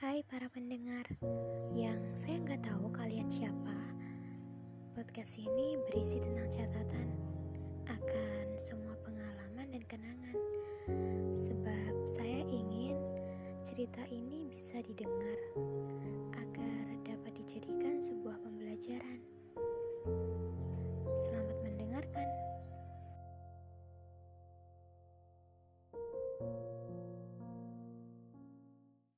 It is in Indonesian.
Hai para pendengar yang saya nggak tahu kalian siapa. Podcast ini berisi tentang catatan akan semua pengalaman dan kenangan. Sebab saya ingin cerita ini bisa didengar